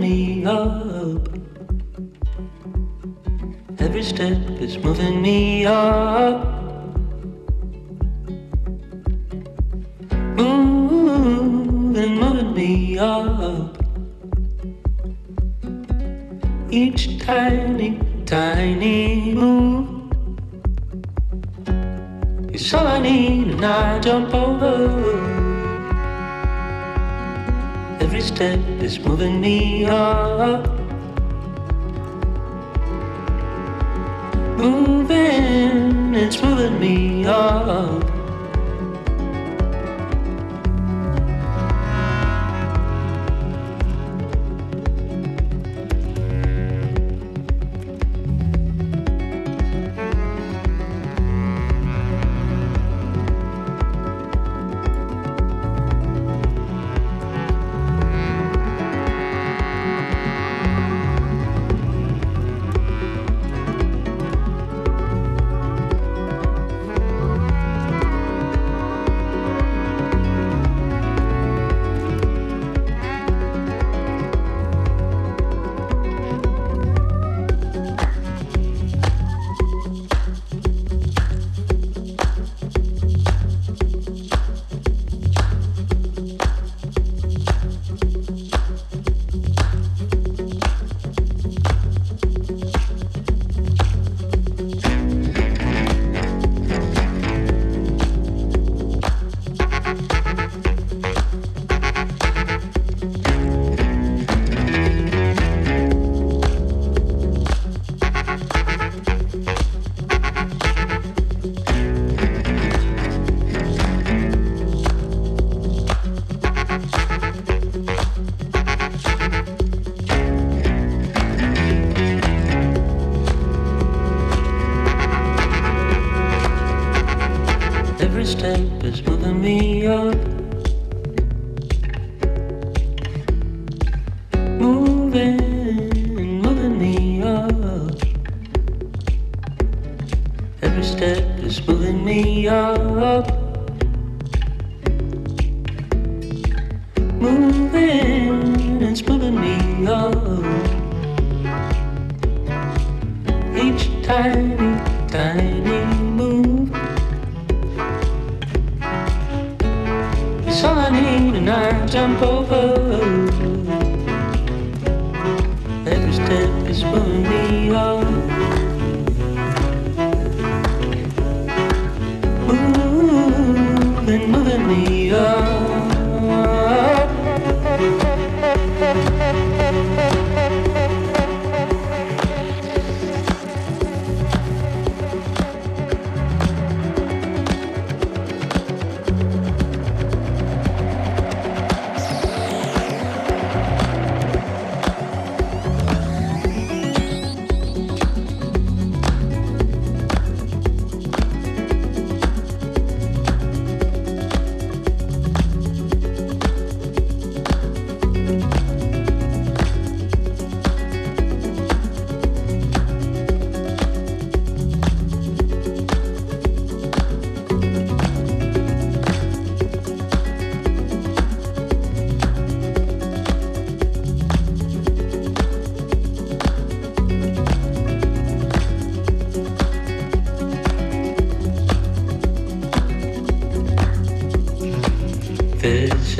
me up. Every step is moving me up. Moving, moving me up. Each tiny, tiny move is all I need, and I jump over every step is moving me up. Moving, it's moving me up.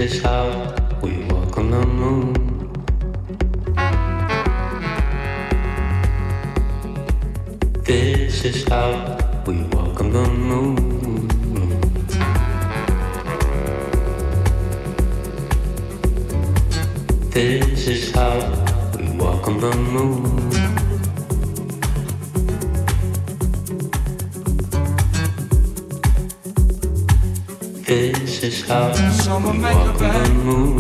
Is how we walk on the moon. This is how we walk on the moon. This is how we walk on the moon. How we walk on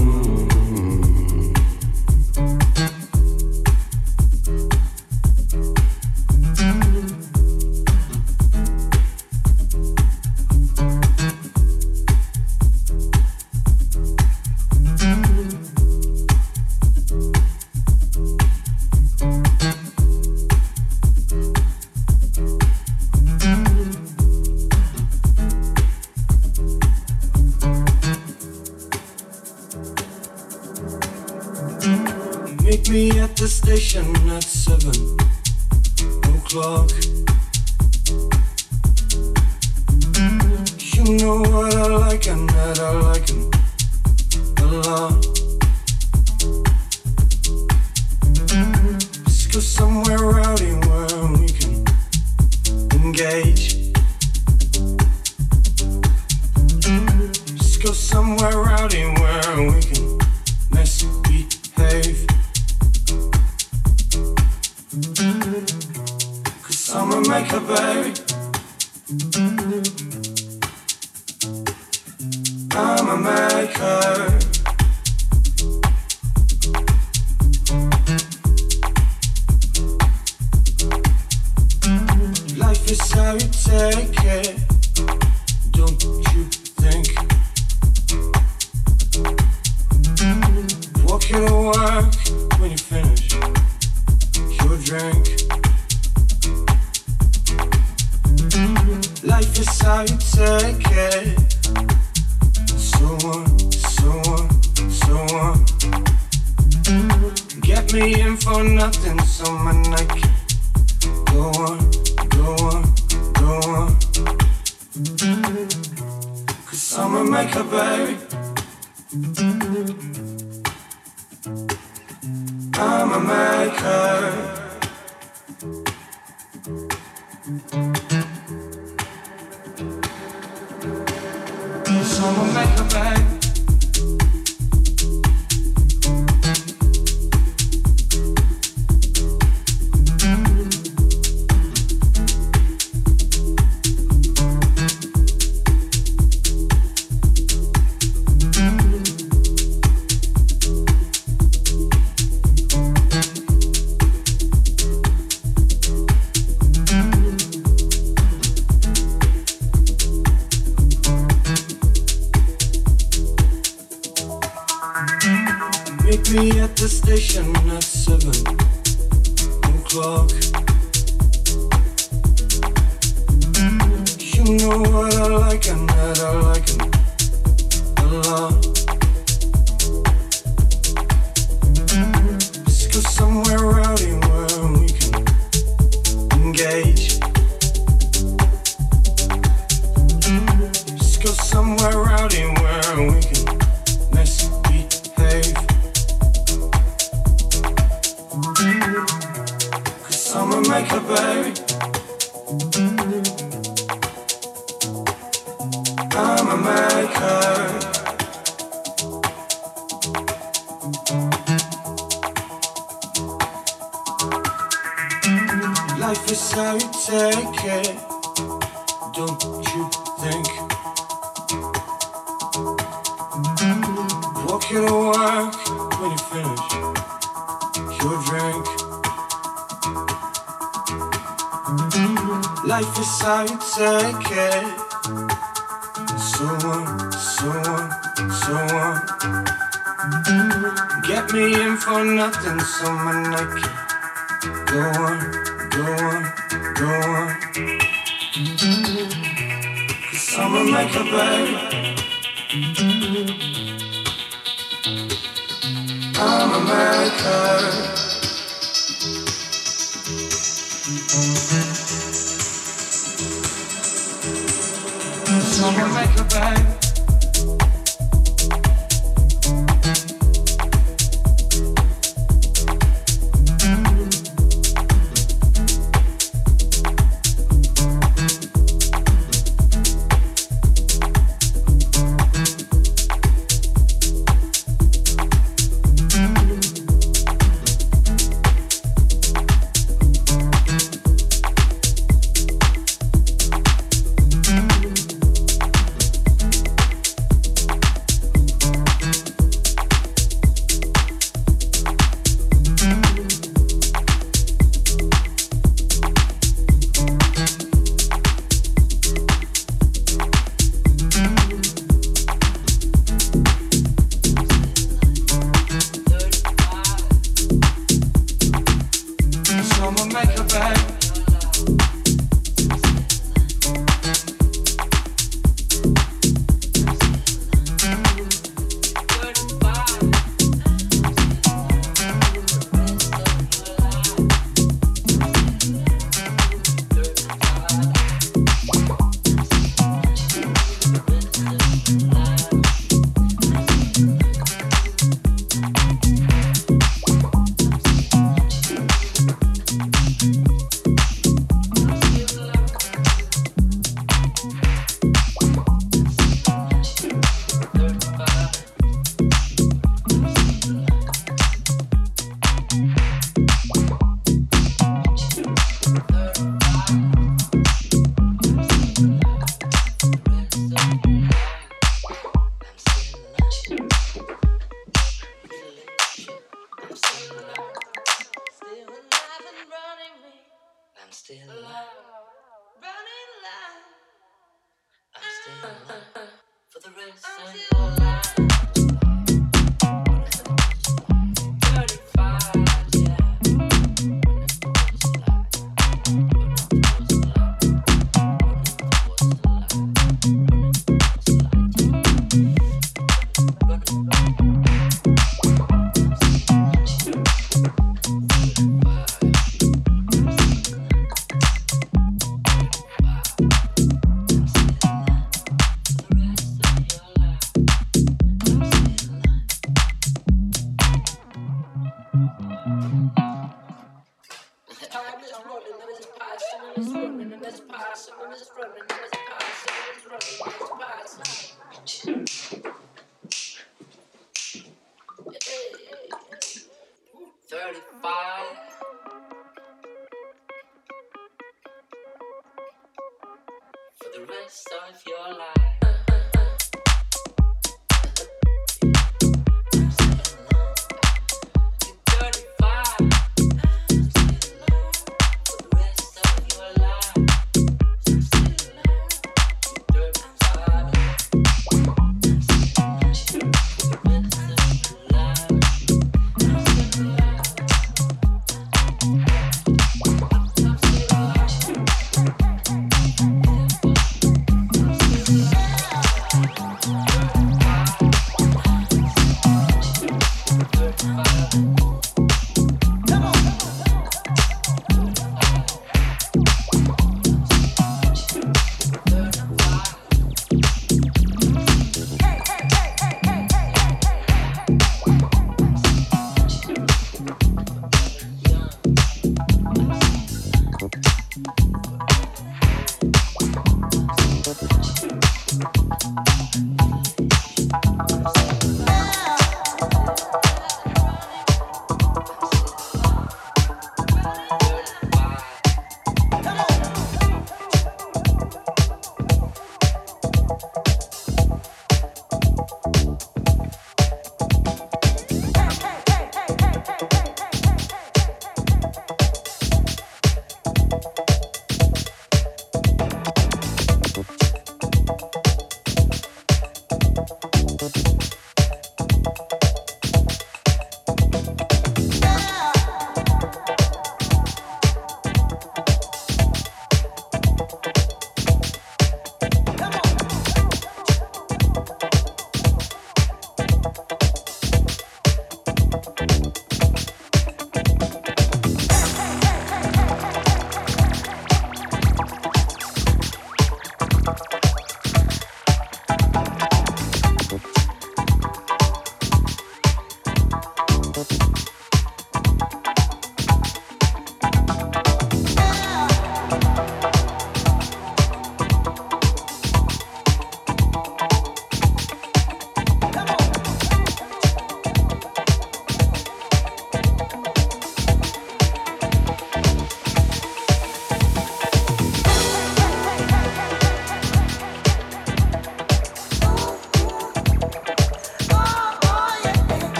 I'm a maker.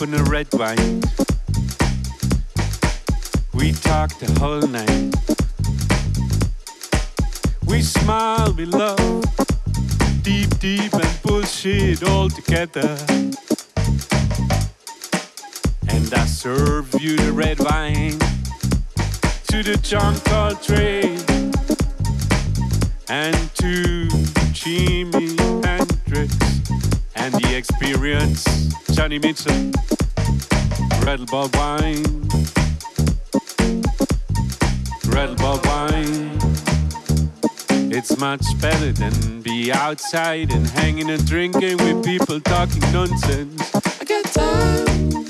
Open a red wine. We talk the whole night. We smile, we love, deep, deep, and bullshit all together. And I serve you the red wine to the John Coltrane and Joni Mitchell, Red Ball Wine, Red Ball Wine. It's much better than be outside and hanging and drinking with people talking nonsense. I got time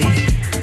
free.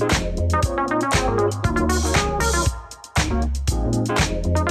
Thank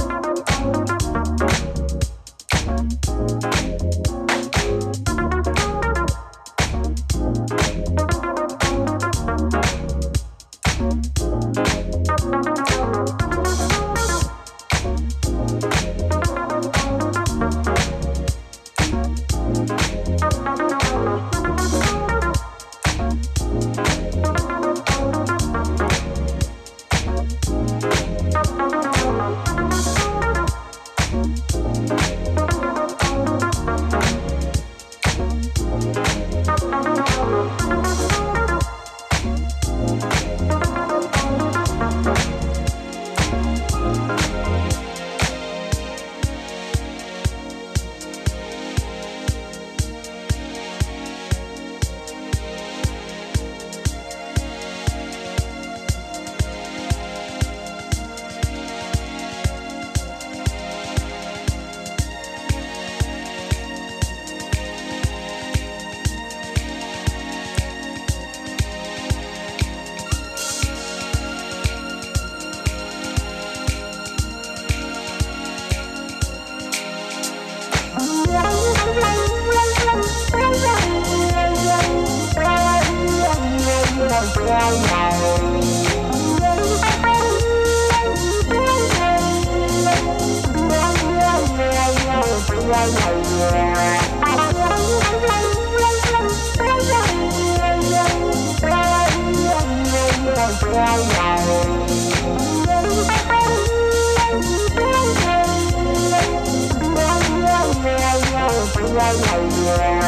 la la la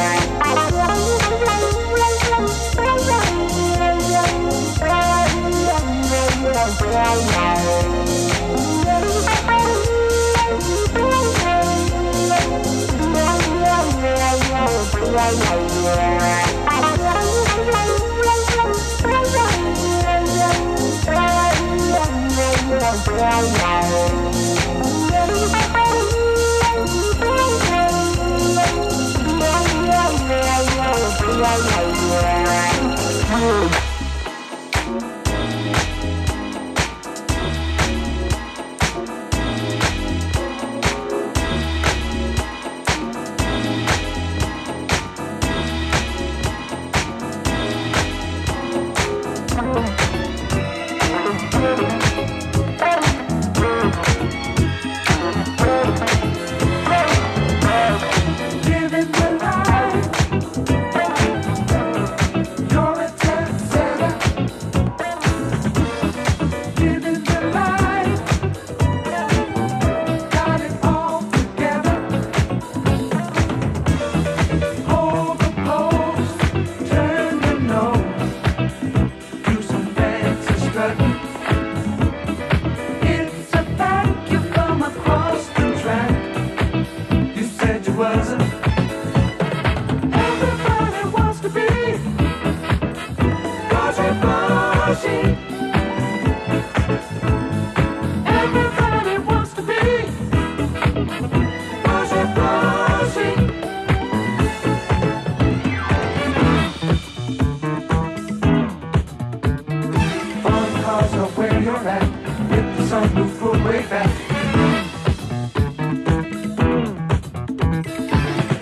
back. Hit the sunroof, pull way back.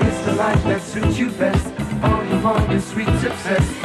It's the life that suits you best. All you want is sweet success.